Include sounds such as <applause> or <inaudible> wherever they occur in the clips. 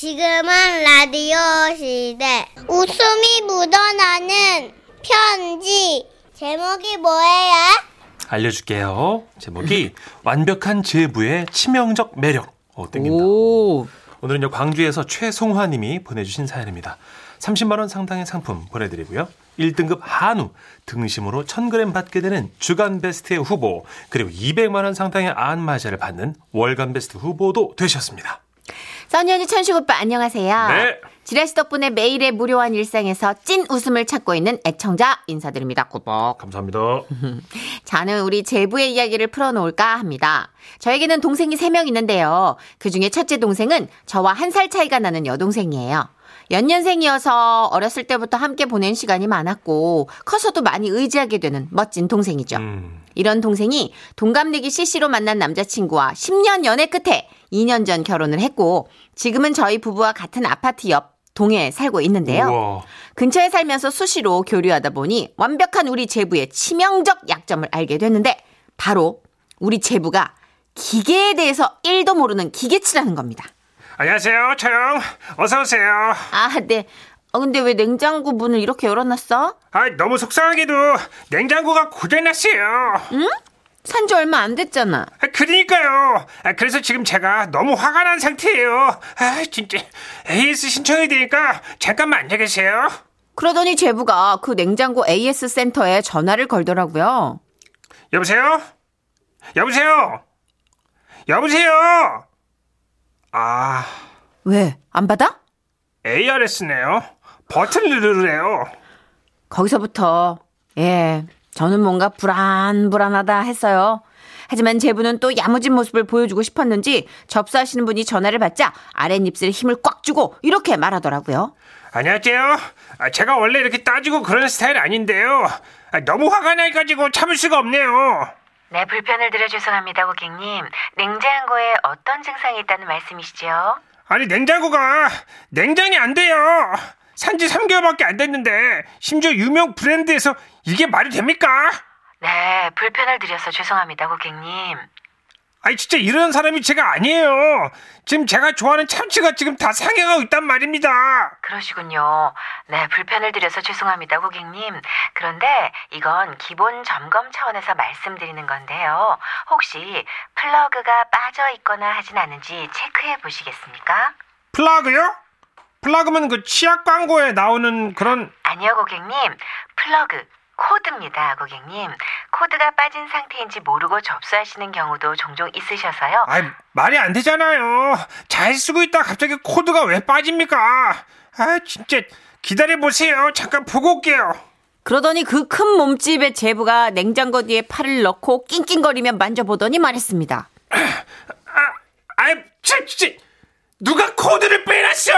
지금은 라디오 시대. 웃음이 묻어나는 편지. 제목이 뭐예요? 알려줄게요. 제목이 <laughs> 완벽한 제부의 치명적 매력. 어, 땡긴다. 오. 오늘은요, 광주에서 최송화 님이 보내주신 사연입니다. 30만원 상당의 상품 보내드리고요. 1등급 한우 등심으로 1000g 받게 되는 주간 베스트의 후보, 그리고 200만원 상당의 안마자를 받는 월간 베스트 후보도 되셨습니다. 써니 언니 천식 오빠 안녕하세요. 네. 지라시 덕분에 매일의 무료한 일상에서 찐 웃음을 찾고 있는 애청자 인사드립니다. 꾸벅. 감사합니다. <laughs> 저는 우리 제부의 이야기를 풀어놓을까 합니다. 저에게는 동생이 3명 있는데요. 그 중에 첫째 동생은 저와 한 살 차이가 나는 여동생이에요. 연년생이어서 어렸을 때부터 함께 보낸 시간이 많았고 커서도 많이 의지하게 되는 멋진 동생이죠. 음, 이런 동생이 동갑내기 CC로 만난 남자친구와 10년 연애 끝에 2년 전 결혼을 했고 지금은 저희 부부와 같은 아파트 옆 동에 살고 있는데요. 우와. 근처에 살면서 수시로 교류하다 보니 완벽한 우리 제부의 치명적 약점을 알게 됐는데 바로 우리 제부가 기계에 대해서 1도 모르는 기계치라는 겁니다. 안녕하세요, 차영. 어서 오세요. 아, 네. 어, 근데 왜 냉장고 문을 이렇게 열어놨어? 아, 너무 속상하게도 냉장고가 고장났어요. 산지 얼마 안 됐잖아. 아, 그러니까요. 아, 그래서 지금 제가 너무 화가 난 상태예요. 아, 진짜. AS 신청이 되니까 잠깐만 앉아 계세요. 그러더니 제부가 그 냉장고 AS 센터에 전화를 걸더라고요. 여보세요? 여보세요? 여보세요? 아, 왜? 안 받아? ARS네요. 버튼 누르래요. 거기서부터 예 저는 뭔가 불안불안하다 했어요. 하지만 제부는 또 야무진 모습을 보여주고 싶었는지 접수하시는 분이 전화를 받자 아랫입술에 힘을 꽉 주고 이렇게 말하더라고요. 안녕하세요. 아, 제가 원래 이렇게 따지고 그런 스타일 아닌데요. 아, 너무 화가 나가지고 참을 수가 없네요. 네, 불편을 드려 죄송합니다, 고객님. 냉장고에 어떤 증상이 있다는 말씀이시죠? 아니 냉장고가 냉장이 안 돼요. 산지 3개월밖에 안 됐는데 심지어 유명 브랜드에서 이게 말이 됩니까? 네, 불편을 드려서 죄송합니다, 고객님. 아니 진짜 이런 사람이 제가 아니에요. 지금 제가 좋아하는 참치가 지금 다 상해가고 있단 말입니다. 그러시군요. 네, 불편을 드려서 죄송합니다, 고객님. 그런데 이건 기본 점검 차원에서 말씀드리는 건데요. 혹시 플러그가 빠져 있거나 하진 않은지 체크해 보시겠습니까? 플라그요? 플라그면 그 치약 광고에 나오는 그런 아니요, 고객님. 플러그. 코드입니다, 고객님. 코드가 빠진 상태인지 모르고 접수하시는 경우도 종종 있으셔서요. 아이 말이 안 되잖아요. 잘 쓰고 있다 갑자기 코드가 왜 빠집니까? 아 진짜 기다려 보세요. 잠깐 보고 올게요. 그러더니 그 큰 몸집의 제부가 냉장고 뒤에 팔을 넣고 낑낑거리며 만져보더니 말했습니다. 아이 참 진짜 누가 코드를 빼놨어?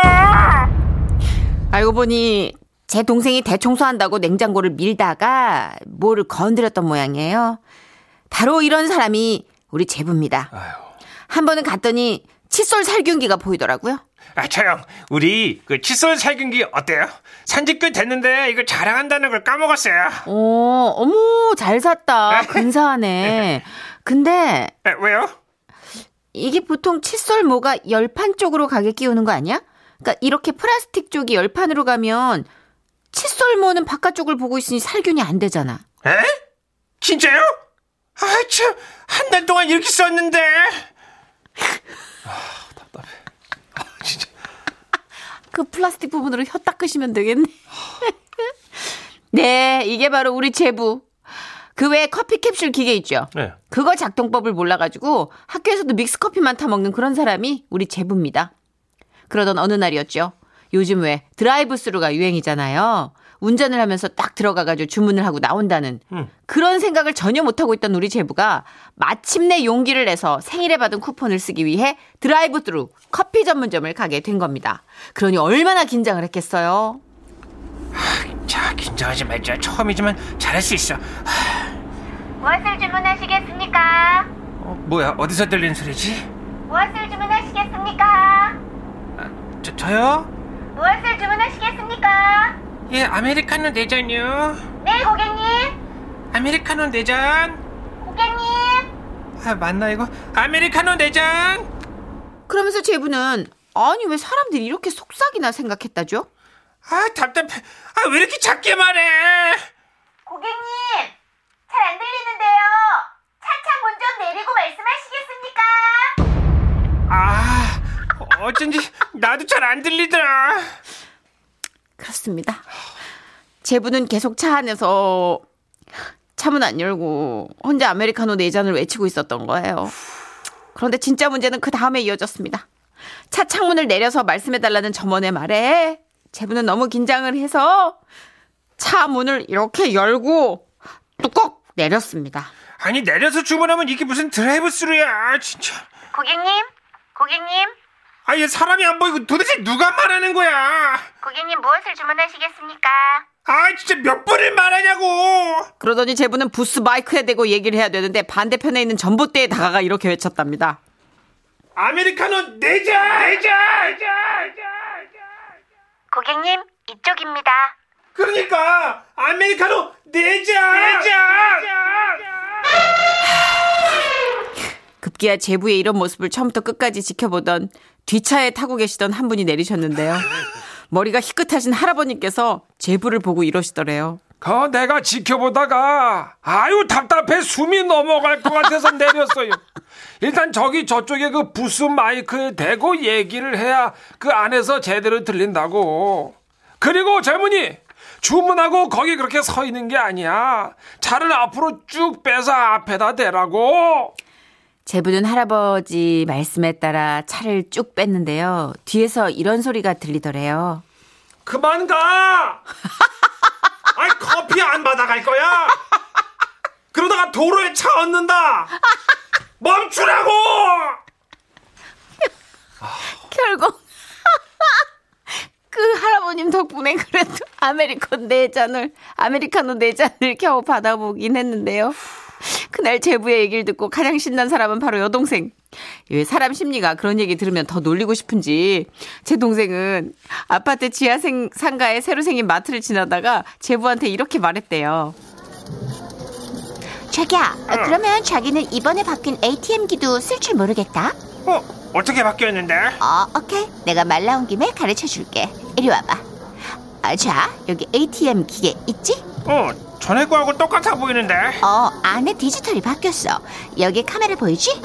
알고 보니 제 동생이 대청소한다고 냉장고를 밀다가 뭐를 건드렸던 모양이에요. 바로 이런 사람이 우리 제부입니다. 한 번은 갔더니 칫솔 살균기가 보이더라고요. 아, 저형 우리 그 칫솔 살균기 어때요? 산지 꽤 됐는데 이거 자랑한다는 걸 까먹었어요. 어, 어머, 잘 샀다. 근사하네. <laughs> 근데 에, 왜요? 이게 보통 칫솔 모가 열판 쪽으로 가게 끼우는 거 아니야? 그러니까 이렇게 플라스틱 쪽이 열판으로 가면 칫솔 모는 바깥쪽을 보고 있으니 살균이 안 되잖아. 에? 진짜요? 아, 참, 한 달 동안 이렇게 썼는데. 아, 답답해. 아, 진짜. 그 플라스틱 부분으로 혀 닦으시면 되겠네. <laughs> 네, 이게 바로 우리 제부. 그 외에 커피 캡슐 기계 있죠? 네. 그거 작동법을 몰라가지고 학교에서도 믹스 커피만 타먹는 그런 사람이 우리 제부입니다. 그러던 어느 날이었죠. 요즘 왜 드라이브 스루가 유행이잖아요. 운전을 하면서 딱 들어가가지고 주문을 하고 나온다는 그런 생각을 전혀 못하고 있던 우리 제부가 마침내 용기를 내서 생일에 받은 쿠폰을 쓰기 위해 드라이브 스루 커피 전문점을 가게 된 겁니다. 그러니 얼마나 긴장을 했겠어요. 자, 긴장하지 말자. 처음이지만 잘할 수 있어. 무엇을 주문하시겠습니까? 어, 뭐야, 어디서 들리는 소리지? 무엇을 주문하시겠습니까? 저, 저요? 무엇을 주문하시겠습니까? 예, 아메리카노 내전요. 네, 고객님. 아메리카노 내전. 고객님. 아, 맞나 이거? 아메리카노 내전. 그러면서 제부는 아니 왜 사람들이 이렇게 속삭이나 생각했다죠? 아 답답해. 아 왜 이렇게 작게 말해? 고객님, 잘 안 들리는데요. 차차 문 좀 내리고 말씀하시겠습니까? 아 어쩐지 나도 잘 안 들리더라. 그렇습니다. 제부는 계속 차 안에서 차문 안 열고 혼자 아메리카노 네 잔을 외치고 있었던 거예요. 그런데 진짜 문제는 그 다음에 이어졌습니다. 차 창문을 내려서 말씀해달라는 점원의 말에 제부는 너무 긴장을 해서 차 문을 이렇게 열고 뚜껑 내렸습니다. 아니 내려서 주문하면 이게 무슨 드라이브 스루야 진짜. 고객님, 고객님, 아얘 사람이 안 보이고 도대체 누가 말하는 거야? 고객님 무엇을 주문하시겠습니까? 아 진짜 몇 번을 말하냐고. 그러더니 제부는 부스 마이크에 대고 얘기를 해야 되는데 반대편에 있는 전봇대에 다가가 이렇게 외쳤답니다. 아메리카노 내자 내자. 고객님, 이쪽입니다. 그러니까 아메리카노 내자 내자. 급기야 제부의 이런 모습을 처음부터 끝까지 지켜보던 뒷차에 타고 계시던 한 분이 내리셨는데요. 머리가 희끗하신 할아버님께서 제부를 보고 이러시더래요. 그 내가 지켜보다가 아유 답답해 숨이 넘어갈 것 같아서 <laughs> 내렸어요. 일단 저기 저쪽에 그 부스 마이크에 대고 얘기를 해야 그 안에서 제대로 들린다고. 그리고 젊은이 주문하고 거기 그렇게 서 있는 게 아니야. 차를 앞으로 쭉 빼서 앞에다 대라고. 제부는 할아버지 말씀에 따라 차를 쭉 뺐는데요. 뒤에서 이런 소리가 들리더래요. 그만 가. 아이 커피 안 받아갈 거야. 그러다가 도로에 차 얹는다. 멈추라고. 결국 그 할아버님 덕분에 그래도 아메리카노 네 잔을 아메리카노 네 잔을 겨우 받아보긴 했는데요. 그날 제부의 얘기를 듣고 가장 신난 사람은 바로 여동생. 왜 사람 심리가 그런 얘기 들으면 더 놀리고 싶은지 제 동생은 아파트 지하 생, 상가에 새로 생긴 마트를 지나다가 제부한테 이렇게 말했대요. 자기야, 그러면 자기는 이번에 바뀐 ATM 기도 쓸 줄 모르겠다. 어 어떻게 바뀌었는데? 어, 오케이. 내가 말 나온 김에 가르쳐 줄게. 이리 와봐. 아, 자, 여기 ATM 기계 있지? 어 전에 거하고 똑같아 보이는데. 어, 안에 디지털이 바뀌었어. 여기 카메라 보이지?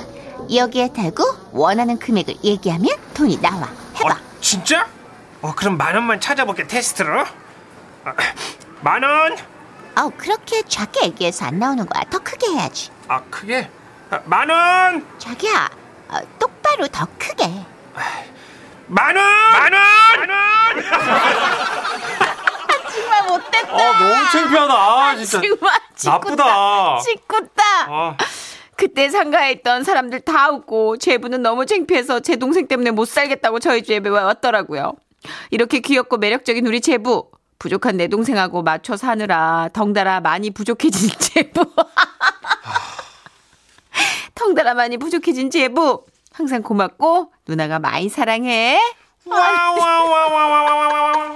여기에 대고 원하는 금액을 얘기하면 돈이 나와. 해봐. 어, 진짜? 어 그럼 만 원만 찾아볼게 테스트로. 아, 만 원. 어, 그렇게 작게 얘기해서 안 나오는 거야. 더 크게 해야지. 아 크게. 아, 만 원. 자기야, 어, 똑바로 더 크게. 만 원. 만 원. 만 원. <laughs> 정말 못됐다. 아, 너무 창피하다. 아, 진짜. 정말 나쁘다. 짓궂다. 아, 그때 상가에 있던 사람들 다 웃고 제부는 너무 창피해서 제 동생 때문에 못 살겠다고 저희 집에 왔더라고요. 이렇게 귀엽고 매력적인 우리 제부. 부족한 내 동생하고 맞춰 사느라 덩달아 많이 부족해진 <laughs> 제부. 덩달아 많이 부족해진 제부. 항상 고맙고 누나가 많이 사랑해. 와와와와와와와.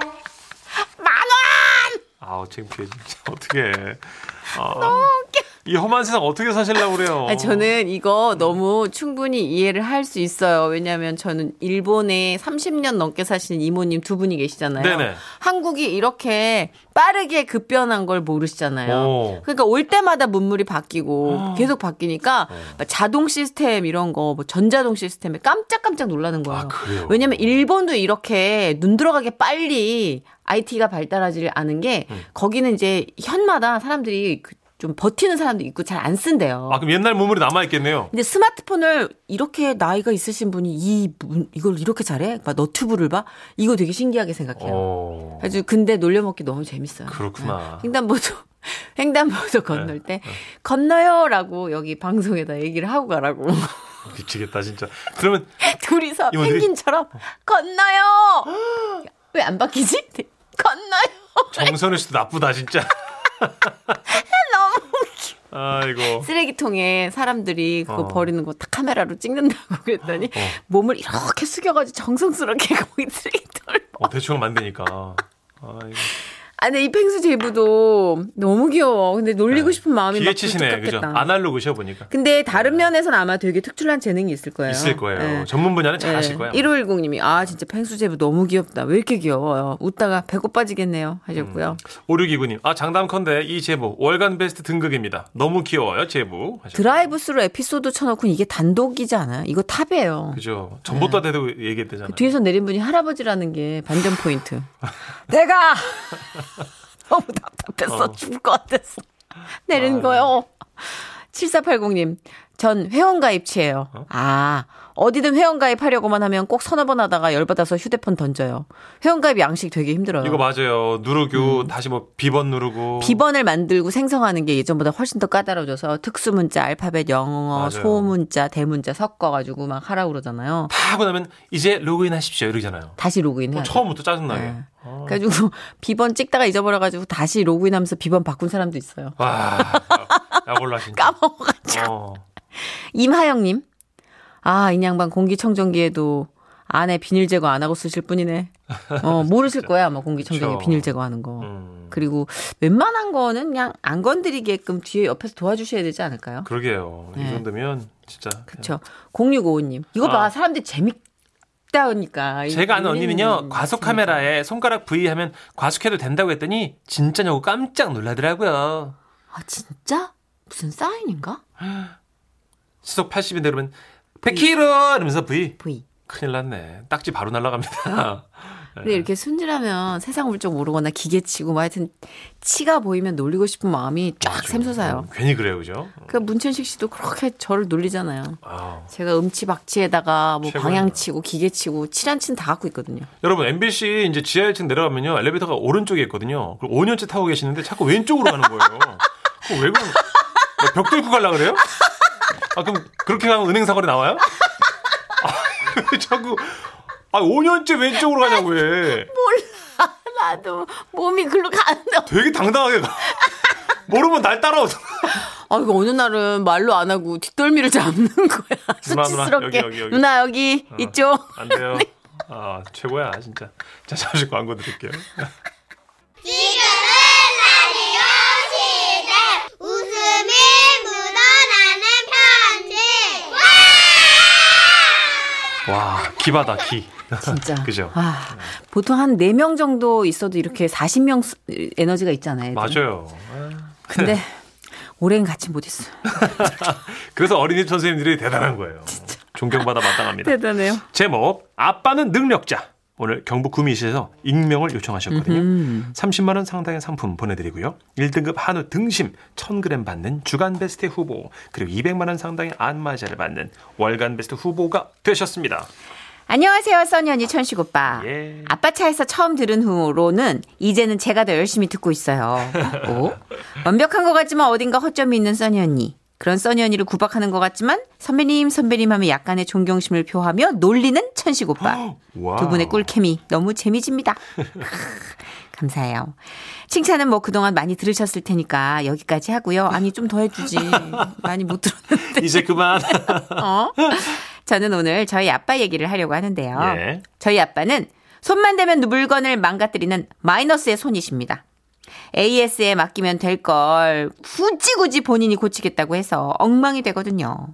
아우, 창피해, 진짜. <laughs> 어떻게 아, 이 험한 세상 어떻게 사실라고 그래요? 아니, 저는 이거 너무 충분히 이해를 할 수 있어요. 왜냐하면 저는 일본에 30년 넘게 사시는 이모님 두 분이 계시잖아요. 네네. 한국이 이렇게 빠르게 급변한 걸 모르시잖아요. 오. 그러니까 올 때마다 문물이 바뀌고 아. 계속 바뀌니까 막 자동 시스템 이런 거, 뭐 전자동 시스템에 깜짝깜짝 놀라는 거예요. 아, 그래요? 왜냐면 일본도 이렇게 눈 들어가게 빨리 IT가 발달하지 않은 게 음. 거기는 이제 현마다 사람들이 그 좀 버티는 사람도 있고 잘 안 쓴대요. 아, 그럼 옛날 문물이 남아있겠네요. 근데 스마트폰을 이렇게 나이가 있으신 분이 이 문- 이걸 이렇게 잘해? 막 너튜브를 봐? 이거 되게 신기하게 생각해요. 어, 아주 근데 놀려먹기 너무 재밌어요. 그렇구나. 네. 횡단보도 <laughs> 횡단보도 건널 때 건너요 라고 여기 방송에다 얘기를 하고 가라고 <laughs> 미치겠다, 진짜. 그러면 <laughs> 둘이서 이모들이- 펭귄처럼 건너요. 왜 안 바뀌지? 네, 건너요. 정선우 씨도 나쁘다, 진짜. 아이고. 쓰레기통에 사람들이 그거 어. 버리는 거 다 카메라로 찍는다고 <laughs> 그랬더니 어. 몸을 이렇게 숙여가지고 정성스럽게 거기 쓰레기통을 어, 대충 만드니까. 아이고. 아, 근데 이 펭수 제부도 너무 귀여워. 근데 놀리고 네. 싶은 마음이 막 기회치시네, 그죠? 아날로그셔 보니까. 근데 다른 면에서는 아마 되게 특출난 재능이 있을 거예요. 있을 거예요. 네. 전문 분야는 잘하실 거예요. 1510님이 아 진짜 펭수 제부 너무 귀엽다. 왜 이렇게 귀여워요? 웃다가 배꼽 빠지겠네요. 하셨고요. 5629님, 아, 장담컨대 이 제보 월간 베스트 등극입니다. 너무 귀여워요, 제보. 하셨고. 드라이브 스루 에피소드 쳐놓고 이게 단독이지 않아요? 이거 탑이에요. 그죠. 전봇대다 대고 얘기했대잖아요. 그 뒤에서 내린 분이 할아버지라는 게 반전 포인트. <laughs> 내가 <laughs> <laughs> 너무 답답했어. 어. 죽을 것 같았어. 내린 아. 거요. 7480님, 전 회원가입치예요. 아, 어디든 회원가입 하려고만 하면 꼭 서너 번 하다가 열받아서 휴대폰 던져요. 회원가입 양식 되게 힘들어요. 이거 맞아요. 누르고 다시 뭐 비번 누르고. 음. 비번을 만들고 생성하는 게 예전보다 훨씬 더 까다로워져서 특수 문자, 알파벳, 영어, 맞아요. 소문자, 대문자 섞어 가지고 막 하라고 그러잖아요. 다 하고 나면 이제 로그인 하십시오 이러잖아요. 다시 로그인 뭐 돼. 처음부터 짜증나게. 네. 어. 그래가지고 <laughs> 비번 찍다가 잊어버려가지고 다시 로그인하면서 비번 바꾼 사람도 있어요. 와, 야 몰라 진짜. <laughs> 까먹어가지고. 어. <laughs> 임하영님, 아, 이 양반 공기청정기에도 안에 비닐 제거 안 하고 쓰실 분이네. 어, <laughs> 모르실 거야, 아마 공기청정기. 비닐 제거하는 거. 음, 그리고 웬만한 거는 그냥 안 건드리게끔 뒤에 옆에서 도와주셔야 되지 않을까요? 그러게요. 이 네. 정도면 진짜. 그쵸. 0655님. 이거 봐, 아. 사람들이 재밌다니까. 제가 아는 언니는요 과속 카메라에 손가락 V 하면 과속해도 된다고 했더니 진짜냐고 깜짝 놀라더라고요. 아, 진짜? 무슨 사인인가? <gasps> 시속 80인데 그러면 100km 이러면서 V. V. 큰일 났네. 딱지 바로 날라갑니다. <laughs> 근데 이렇게 순진하면 세상 물정 모르거나 기계치고 뭐 하여튼 치가 보이면 놀리고 싶은 마음이 쫙 샘솟아요. 음, 괜히 그래요, 그죠? 그 문천식 씨도 그렇게 저를 놀리잖아요. 아. 제가 음치박치에다가 뭐 최고예요. 방향치고 기계치고 칠한치는 다 갖고 있거든요. 여러분 MBC 이제 지하 1층 내려가면요 엘리베이터가 오른쪽에 있거든요. 그리고 5년째 타고 계시는데 자꾸 왼쪽으로 가는 거예요. <laughs> 왜 그런? 뭐벽 뚫고 가려 그래요? 아 그럼 그렇게 가면 은행 사거리 나와요? 아, 왜 자꾸 아 5년째 왼쪽으로 가냐고 왜? 나도 몸이 글로 가는데. 되게 당당하게 가. 모르면 날 따라오잖아. 아, 이거 어느 날은 말로 안 하고 뒷덜미를 잡는 거야. 누나, 누나, 수치스럽게. 여기, 여기, 여기. 누나, 여기, 이쪽. 안 돼요. 아 최고야 진짜. 자 잠시 광고 드릴게요. 지금은 라디오 시대 웃음이 묻어나는 편지 와 기바다 기. 진짜. <laughs> 그죠? 아, 보통 한 4명 정도 있어도 이렇게 40명 에너지가 있잖아요. 애들. 맞아요. 근데 올해는 같이 못 있어. <laughs> 그래서 어린이 선생님들이 대단한 거예요. 존경받아 마땅합니다. <laughs> 대단해요. 제목 아빠는 능력자. 오늘 경북 구미시에서 익명을 요청하셨거든요. 30만 원 상당의 상품 보내드리고요. 1등급 한우 등심 1000g 받는 주간 베스트 후보 그리고 200만 원 상당의 안마자를 받는 월간 베스트 후보가 되셨습니다. 안녕하세요, 써니 언니 천식 오빠. 예. 아빠 차에서 처음 들은 후로는 이제는 제가 더 열심히 듣고 있어요. 오? 완벽한 것 같지만 어딘가 허점이 있는 써니 언니. 그런 써니 언니를 구박하는 것 같지만 선배님 선배님 하면 약간의 존경심을 표하며 놀리는 천식 오빠. 두 분의 꿀케미 너무 재미집니다. <laughs> 감사해요. 칭찬은 뭐 그동안 많이 들으셨을 테니까 여기까지 하고요. 아니 좀 더 해주지. 많이 못 들었는데. 이제 그만. <laughs> 어? 저는 오늘 저희 아빠 얘기를 하려고 하는데요. 예. 저희 아빠는 손만 대면 물건을 망가뜨리는 마이너스의 손이십니다. AS에 맡기면 될 걸 굳이 굳이 본인이 고치겠다고 해서 엉망이 되거든요.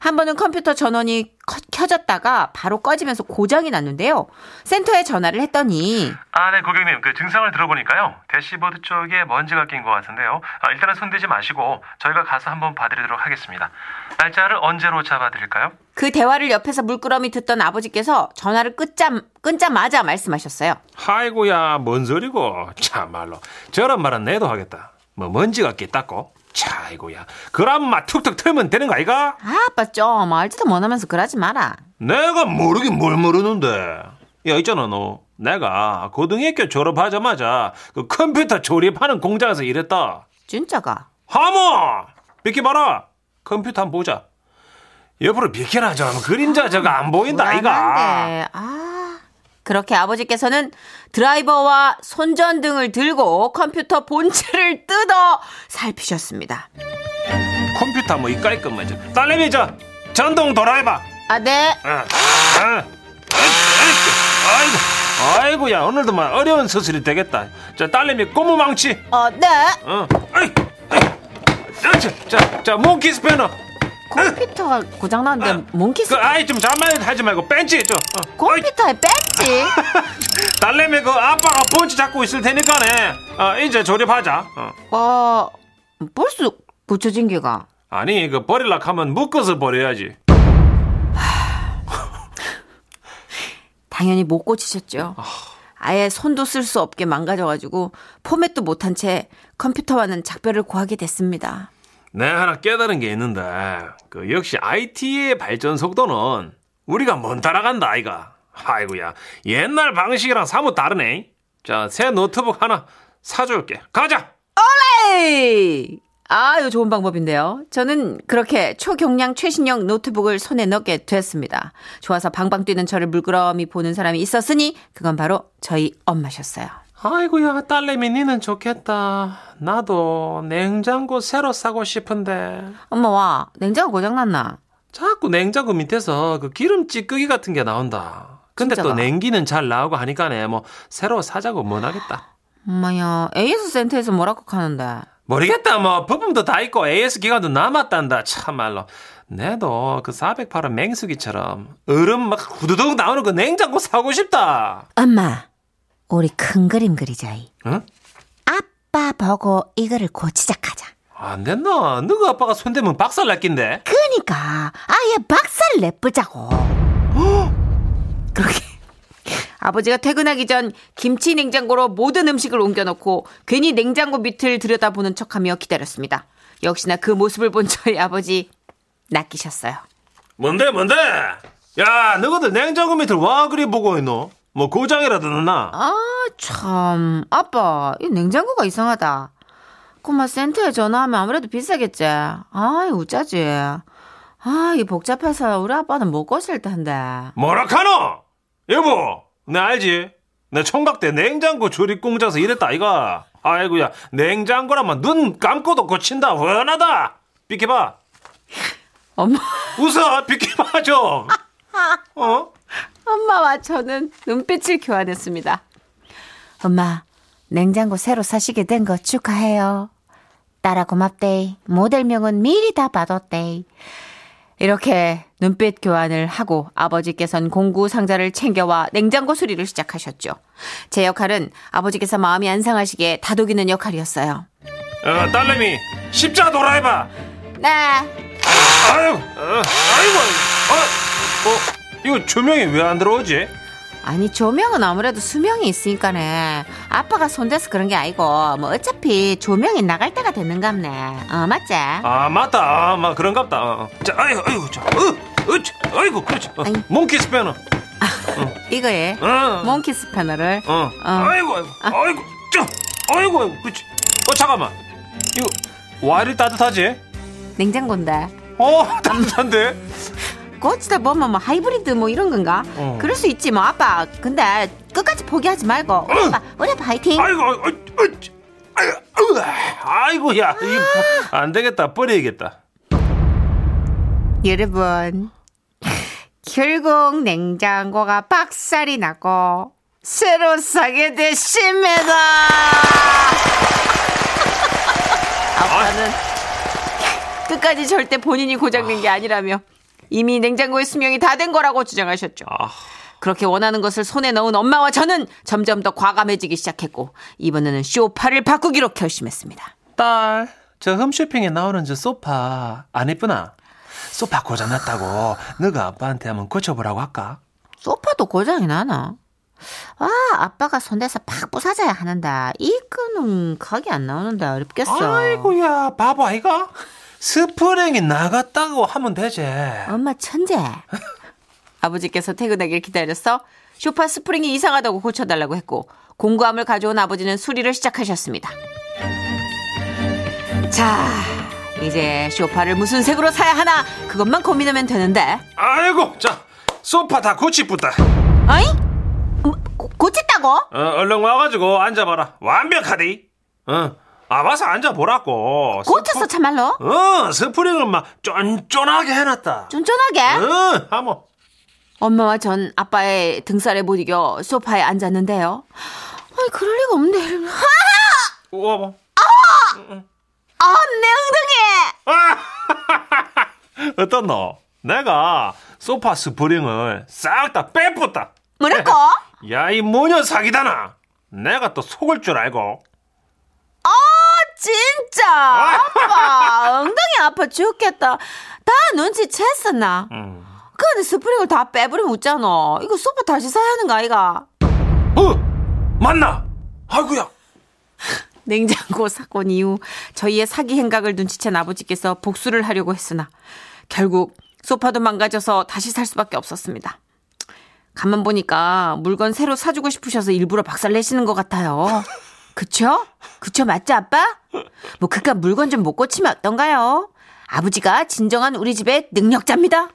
한 번은 컴퓨터 전원이 커- 켜졌다가 바로 꺼지면서 고장이 났는데요. 센터에 전화를 했더니 아, 네, 고객님. 그 증상을 들어보니까요. 대시보드 쪽에 먼지가 낀 것 같은데요. 아, 일단은 손대지 마시고 저희가 가서 한번 봐드리도록 하겠습니다. 날짜를 언제로 잡아드릴까요? 그 대화를 옆에서 물끄러미 듣던 아버지께서 전화를 끊자, 끊자마자 말씀하셨어요. 아이고야, 뭔 소리고. 참말로. 저런 말은 내도 하겠다. 뭐 먼지가 꼈다고? 차, 아이고야. 그람마 툭툭 털면 되는 거 아이가? 아, 아빠 좀 알지도 못하면서 그러지 마라. 내가 모르긴 뭘 모르는데. 야, 있잖아, 너. 내가 고등학교 졸업하자마자 그 컴퓨터 조립하는 공장에서 일했다. 진짜가. 하모! 비켜봐라. 컴퓨터 한번 보자. 옆으로 비켜라, 좀. 그림자 저거 안 보인다, 아이가. 불안한데. 아. 그렇게 아버지께서는 드라이버와 손전 등을 들고 컴퓨터 본체를 뜯어 살피셨습니다. 컴퓨터 뭐 이까이 것만 저. 딸내미 저 전동 돌아해봐. 아, 네. 아, 아, 아이고, 아이고, 아이고야 오늘도 막 어려운 수술이 되겠다. 자 딸내미 고무망치. 어, 네. 어. 아이. 아이. 자, 자, 자, 자 몽키 스 패너. 컴퓨터가 고장났는데 몽키스 그 아이 좀 잠만 하지 말고 벤치 좀. 어. 어이, 컴퓨터에 뺐지. 딸내미 그 아빠가 펀치 잡고 있을 테니까네. 어, 이제 조립하자. 어. 어, 벌써 고쳐진 게가. 아니 그 버릴라 하면 묶어서 버려야지. <laughs> 당연히 못 고치셨죠. 아예 손도 쓸 수 없게 망가져가지고 포맷도 못한 채 컴퓨터와는 작별을 고하게 됐습니다. 내 하나 깨달은 게 있는데 그 역시 IT의 발전 속도는 우리가 못 따라간다 아이가. 아이고야 옛날 방식이랑 사뭇 다르네. 자 새 노트북 하나 사줄게. 가자. 에이! 아유, 좋은 방법인데요. 저는 그렇게 초경량 최신형 노트북을 손에 넣게 됐습니다. 좋아서 방방 뛰는 저를 물끄러미 보는 사람이 있었으니 그건 바로 저희 엄마셨어요. 아이고야 딸내미 니는 좋겠다. 나도 냉장고 새로 사고 싶은데 엄마 와, 냉장고 고장났나? 자꾸 냉장고 밑에서 그 기름 찌꺼기 같은 게 나온다. 근데 또 진짜가? 냉기는 잘 나오고 하니까네 뭐 새로 사자고 못 하겠다. 엄마야, AS 센터에서 뭐라고 하는데? 모르겠다 뭐 부품도 다 있고 AS 기간도 남았단다 참말로 내도 그 408원 맹수기처럼 얼음 막 후두둑 나오는 그 냉장고 사고 싶다 엄마, 우리 큰 그림 그리자이. 응? 아빠 보고 이거를 고치자 하자. 안 됐나 너가 아빠가 손대면 박살 날 낀데 그니까 아예 박살 내쁘자고. 그렇게 아버지가 퇴근하기 전 김치 냉장고로 모든 음식을 옮겨놓고 괜히 냉장고 밑을 들여다보는 척하며 기다렸습니다. 역시나 그 모습을 본 저희 아버지 낚이셨어요. 뭔데 뭔데 야 너희들 냉장고 밑을 와 그리 보고 있노 뭐 고장이라도 났나 아 참 아빠 이 냉장고가 이상하다. 꼬마 센터에 전화하면 아무래도 비싸겠지. 아이 우짜지. 아 이 복잡해서 우리 아빠는 못 고실 텐데. 뭐라카노 여보 내 알지 내 총각 때 냉장고 조립 공장에서 일했다 아이가 아이고야 냉장고라면 눈 감고도 고친다 훤하다 비켜봐 <laughs> 엄마 웃어 비켜봐 좀 <laughs> 어? 엄마와 저는 눈빛을 교환했습니다. 엄마, 냉장고 새로 사시게 된 거 축하해요. 딸아 고맙대. 모델명은 미리 다 받았대. 이렇게 눈빛 교환을 하고 아버지께선 공구 상자를 챙겨와 냉장고 수리를 시작하셨죠. 제 역할은 아버지께서 마음이 안 상하시게 다독이는 역할이었어요. 어, 딸내미 십자 돌아해봐 네. 아유 어, 아이고 어, 어, 이거 조명이 왜 안 들어오지 아니 조명은 아무래도 수명이 있으니까네. 아빠가 손대서 그런 게 아니고 뭐 어차피 조명이 나갈 때가 됐는갑네. 어 맞지? 아 맞다 아, 막 그런갑다 어, 어. 자 아이고 아이고 자 어, 어, 자, 아이고 그렇지 어, 아이. 몽키 스패너 이거에 어. 몽키 스패너를 어. 아이고, 아이고, 아이고, 저, 아이고, 아이고, 그렇지. 어, 잠깐만. 이거, 와 이리 따뜻하지? 냉장고인데 어, <laughs> 따뜻한데? 고치다 보면 뭐 하이브리드 뭐 이런 건가? 어. 그럴 수 있지 뭐 아빠. 근데 끝까지 포기하지 말고 우리 아빠 우리 아빠 화이팅. 아이고, 아이고, 아이고, 아이고, 아이고, 야, 이거 안 되겠다. 버려야겠다. 여러분, 결국 냉장고가 박살이 나고 새로 사게 됐습니다. 아빠는 끝까지 절대 본인이 고장낸 게 아니라며 이미 냉장고의 수명이 다 된 거라고 주장하셨죠. 아, 그렇게 원하는 것을 손에 넣은 엄마와 저는 점점 더 과감해지기 시작했고 이번에는 쇼파를 바꾸기로 결심했습니다. 딸, 저 홈쇼핑에 나오는 저 소파 안 이쁘나? 소파 고장났다고 너가 아빠한테 한번 고쳐보라고 할까? 소파도 고장이 나나? 아, 아빠가 손대서 팍 부사져야 하는데 이거는 각이 안 나오는데 어렵겠어. 아이고야 바보 아이가? 스프링이 나갔다고 하면 되지 엄마 천재. <laughs> 아버지께서 퇴근하길 기다려서 쇼파 스프링이 이상하다고 고쳐달라고 했고 공구함을 가져온 아버지는 수리를 시작하셨습니다. 자, 이제 쇼파를 무슨 색으로 사야 하나 그것만 고민하면 되는데. 아이고, 자, 소파 다 고치뿌다. 어이? 뭐, 고- 고쳤다고? 어, 얼른 와가지고 앉아봐라. 완벽하디. 어, 아, 와서 앉아보라고. 고쳤어 참말로? 어, 스프링을 막 쫀쫀하게 해놨다. 쫀쫀하게? 응, 하모. 엄마와 전 아빠의 등살에 못 이겨 소파에 앉았는데요. 아니, 그럴 리가 없는데. 우와, 뭐. 아, 내 엉덩이! <laughs> 어떤 너? 내가 소파 스프링을 싹 다 빼뿌었다. 뭐랄까? <laughs> 야, 이 모녀 사기다나. 내가 또 속을 줄 알고. 진짜! 아빠, 엉덩이 아파 죽겠다. 다 눈치챘어, 나. 음. 근데 스프링을 다 빼버리면 웃잖아. 이거 소파 다시 사야 하는 거 아이가? 어! 맞나? 아이고야. <laughs> 냉장고 사건 이후 저희의 사기 행각을 눈치챈 아버지께서 복수를 하려고 했으나 결국 소파도 망가져서 다시 살 수밖에 없었습니다. 가만 보니까 물건 새로 사주고 싶으셔서 일부러 박살 내시는 것 같아요. <laughs> 그쵸? 그쵸 맞죠 아빠? 뭐 그깟 물건 좀 못 고치면 어떤가요? 아버지가 진정한 우리 집의 능력자입니다.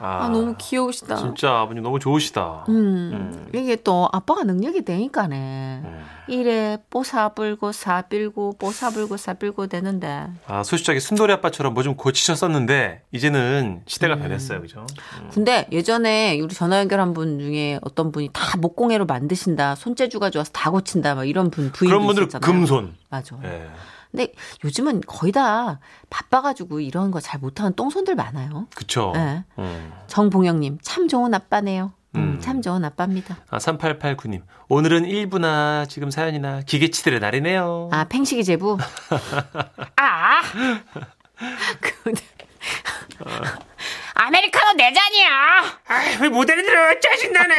아, 아 너무 귀여우시다. 진짜 아버님 너무 좋으시다. 음, 이게 또 아빠가 능력이 되니까네. 음. 이래 뽀사불고 사빌고 뽀사불고 사빌고 되는데 아, 소시적이 순돌이 아빠처럼 뭐 좀 고치셨었는데 이제는 음. 시대가 변했어요. 그죠? 근데 예전에 우리 전화 연결한 분 중에 어떤 분이 다 목공예로 만드신다 손재주가 좋아서 다 고친다 막 이런 분 부인도 그런 있었잖아요. 금손. 맞아. 예. 근데 요즘은 거의 다 바빠가지고 이런 거 잘 못하는 똥손들 많아요. 그쵸. 네. 음. 정봉영님 참 좋은 아빠네요. 음, 음. 참 좋은 아빠입니다. 아, 3889님. 오늘은 일부나 지금 사연이나 기계치들의 날이네요. 아 팽식이 제부. <laughs> 아. 그 아메리카노 네 잔이야. 아, 왜 모델이 들어? 짜증나네.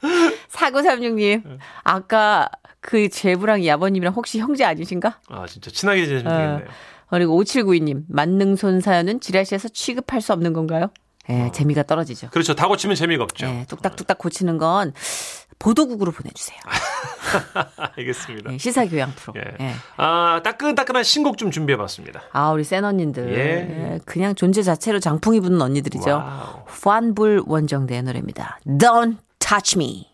<laughs> 4936님, 아까 그 제부랑 이 아버님이랑 혹시 형제 아니신가? 아, 진짜 친하게 지내시면 어. 되겠네요. 그리고 5792님, 만능손 사연은 지라시에서 취급할 수 없는 건가요? 예, 재미가 떨어지죠. 그렇죠. 다 고치면 재미가 없죠. 예, 뚝딱뚝딱 고치는 건 보도국으로 보내주세요. <laughs> 알겠습니다. 예, 시사교양 프로. 예. 예. 아, 따끈따끈한 신곡 좀 준비해봤습니다. 아, 우리 센 언니들. 예. 예, 그냥 존재 자체로 장풍 입은 언니들이죠. 와우. 환불원정대의 노래입니다. Don't touch me.